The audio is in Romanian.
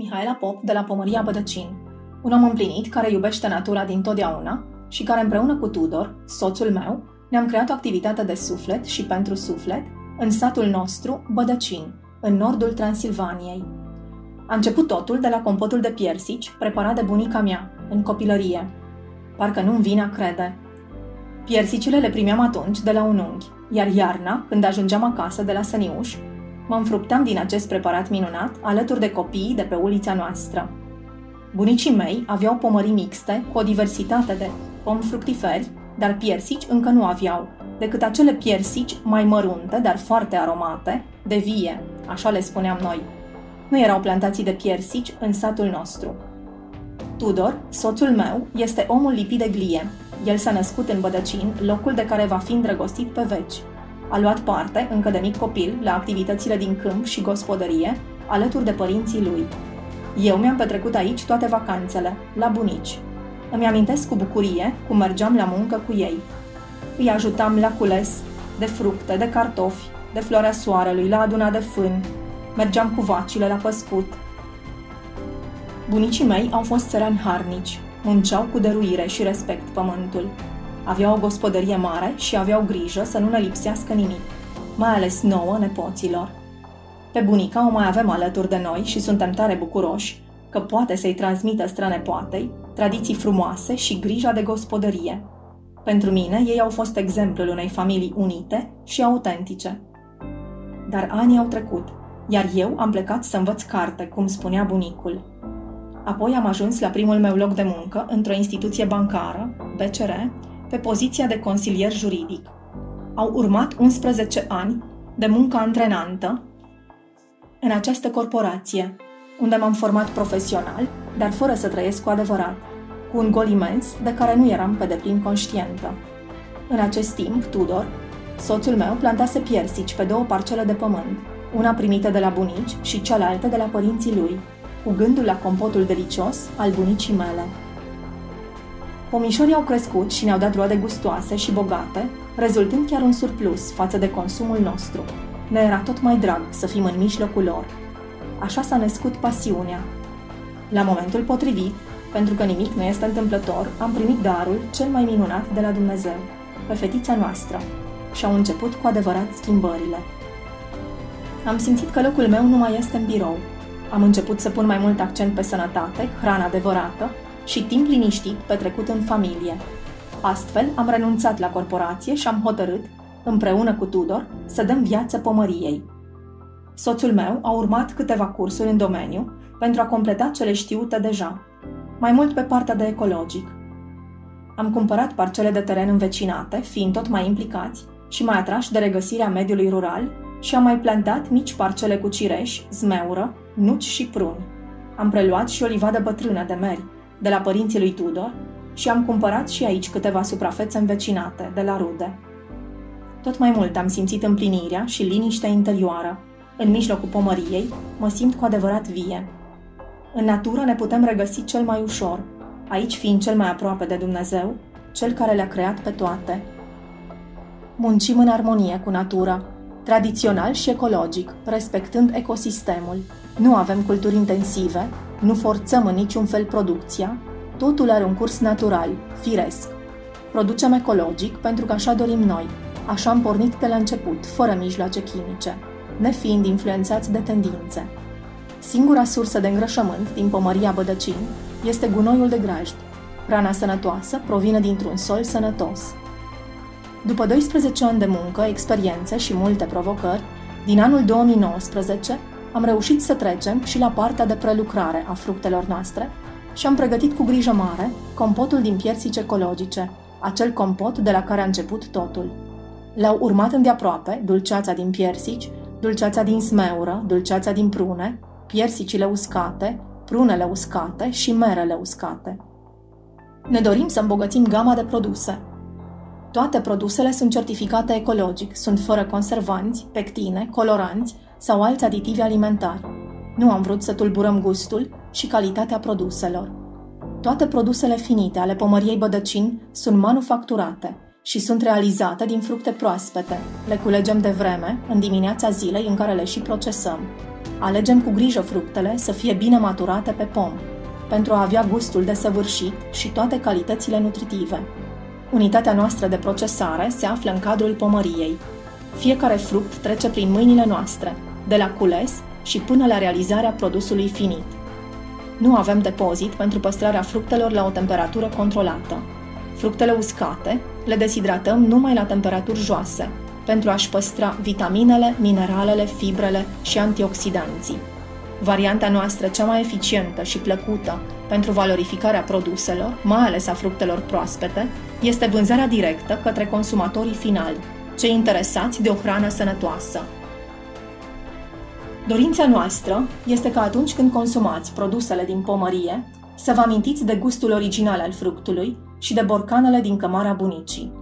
Mihaela Pop de la Pomăria Bădăcin, un om împlinit care iubește natura din totdeauna și care împreună cu Tudor, soțul meu, ne-am creat o activitate de suflet și pentru suflet în satul nostru, Bădăcin, în nordul Transilvaniei. A început totul de la compotul de piersici preparat de bunica mea, în copilărie. Parcă nu-mi vine a crede. Piersicile le primeam atunci de la un unghi, iar iarna, când ajungeam acasă de la Săniuș, mă înfrupteam din acest preparat minunat alături de copiii de pe ulița noastră. Bunicii mei aveau pomării mixte cu o diversitate de pomi fructiferi, dar piersici încă nu aveau, decât acele piersici mai mărunte, dar foarte aromate, de vie, așa le spuneam noi. Nu erau plantații de piersici în satul nostru. Tudor, soțul meu, este omul lipit de glie. El s-a născut în Bădăcin, locul de care va fi îndrăgostit pe veci. A luat parte, încă de mic copil, la activitățile din câmp și gospodărie, alături de părinții lui. Eu mi-am petrecut aici toate vacanțele, la bunici. Îmi amintesc cu bucurie cum mergeam la muncă cu ei. Îi ajutam la cules de fructe, de cartofi, de floarea soarelui, la aduna de fân. Mergeam cu vacile la păscut. Bunicii mei au fost țărani harnici, munceau cu dăruire și respect pământul. Aveau o gospodărie mare și aveau grijă să nu ne lipsească nimic, mai ales nouă nepoților. Pe bunica o mai avem alături de noi și suntem tare bucuroși că poate să-i transmită strănepoatei tradiții frumoase și grija de gospodărie. Pentru mine, ei au fost exemplul unei familii unite și autentice. Dar ani au trecut, iar eu am plecat să învăț carte, cum spunea bunicul. Apoi am ajuns la primul meu loc de muncă într-o instituție bancară, BCR, pe poziția de consilier juridic. Au urmat 11 ani de muncă antrenantă în această corporație, unde m-am format profesional, dar fără să trăiesc cu adevărat, cu un gol imens de care nu eram pe deplin conștientă. În acest timp, Tudor, soțul meu, plantase piersici pe două parcele de pământ, una primită de la bunici și cealaltă de la părinții lui, cu gândul la compotul delicios al bunicii mele. Pomișorii au crescut și ne-au dat roade gustoase și bogate, rezultând chiar un surplus față de consumul nostru. Ne era tot mai drag să fim în mijlocul lor. Așa s-a născut pasiunea. La momentul potrivit, pentru că nimic nu este întâmplător, am primit darul cel mai minunat de la Dumnezeu, pe fetița noastră, și au început cu adevărat schimbările. Am simțit că locul meu nu mai este în birou. Am început să pun mai mult accent pe sănătate, hrana adevărată și timp liniștit petrecut în familie. Astfel, am renunțat la corporație și am hotărât, împreună cu Tudor, să dăm viață pomăriei. Soțul meu a urmat câteva cursuri în domeniu pentru a completa cele știute deja, mai mult pe partea de ecologic. Am cumpărat parcele de teren învecinate, fiind tot mai implicați și mai atrași de regăsirea mediului rural și am mai plantat mici parcele cu cireș, zmeură, nuci și pruni. Am preluat și o livadă bătrână de meri, de la părinții lui Tudor, și am cumpărat și aici câteva suprafețe învecinate, de la rude. Tot mai mult am simțit împlinirea și liniștea interioară. În mijlocul pomăriei mă simt cu adevărat vie. În natură ne putem regăsi cel mai ușor, aici fiind cel mai aproape de Dumnezeu, cel care le-a creat pe toate. Muncim în armonie cu natura, tradițional și ecologic, respectând ecosistemul. Nu avem culturi intensive, nu forțăm în niciun fel producția, totul are un curs natural, firesc. Producem ecologic pentru că așa dorim noi, așa am pornit de la început, fără mijloace chimice, nefiind influențați de tendințe. Singura sursă de îngrășământ din pomăria Bădăcin este gunoiul de grajd. Hrana sănătoasă provine dintr-un sol sănătos. După 12 ani de muncă, experiențe și multe provocări, din anul 2019 am reușit să trecem și la partea de prelucrare a fructelor noastre și am pregătit cu grijă mare compotul din piersici ecologice, acel compot de la care a început totul. Le-au urmat îndeaproape dulceața din piersici, dulceața din smeură, dulceața din prune, piersicile uscate, prunele uscate și merele uscate. Ne dorim să îmbogățim gama de produse. Toate produsele sunt certificate ecologic, sunt fără conservanți, pectine, coloranți sau alți aditivi alimentari. Nu am vrut să tulburăm gustul și calitatea produselor. Toate produsele finite ale pomăriei Bădăcin sunt manufacturate și sunt realizate din fructe proaspete. Le culegem de vreme, în dimineața zilei în care le și procesăm. Alegem cu grijă fructele să fie bine maturate pe pom, pentru a avea gustul desăvârșit și toate calitățile nutritive. Unitatea noastră de procesare se află în cadrul pomăriei. Fiecare fruct trece prin mâinile noastre, de la cules și până la realizarea produsului finit. Nu avem depozit pentru păstrarea fructelor la o temperatură controlată. Fructele uscate le deshidratăm numai la temperaturi joase, pentru a-și păstra vitaminele, mineralele, fibrele și antioxidanții. Varianta noastră cea mai eficientă și plăcută pentru valorificarea produselor, mai ales a fructelor proaspete, este vânzarea directă către consumatorii finali, cei interesați de o hrană sănătoasă. Dorința noastră este că atunci când consumați produsele din pomărie, să vă amintiți de gustul original al fructului și de borcanele din cămara bunicii.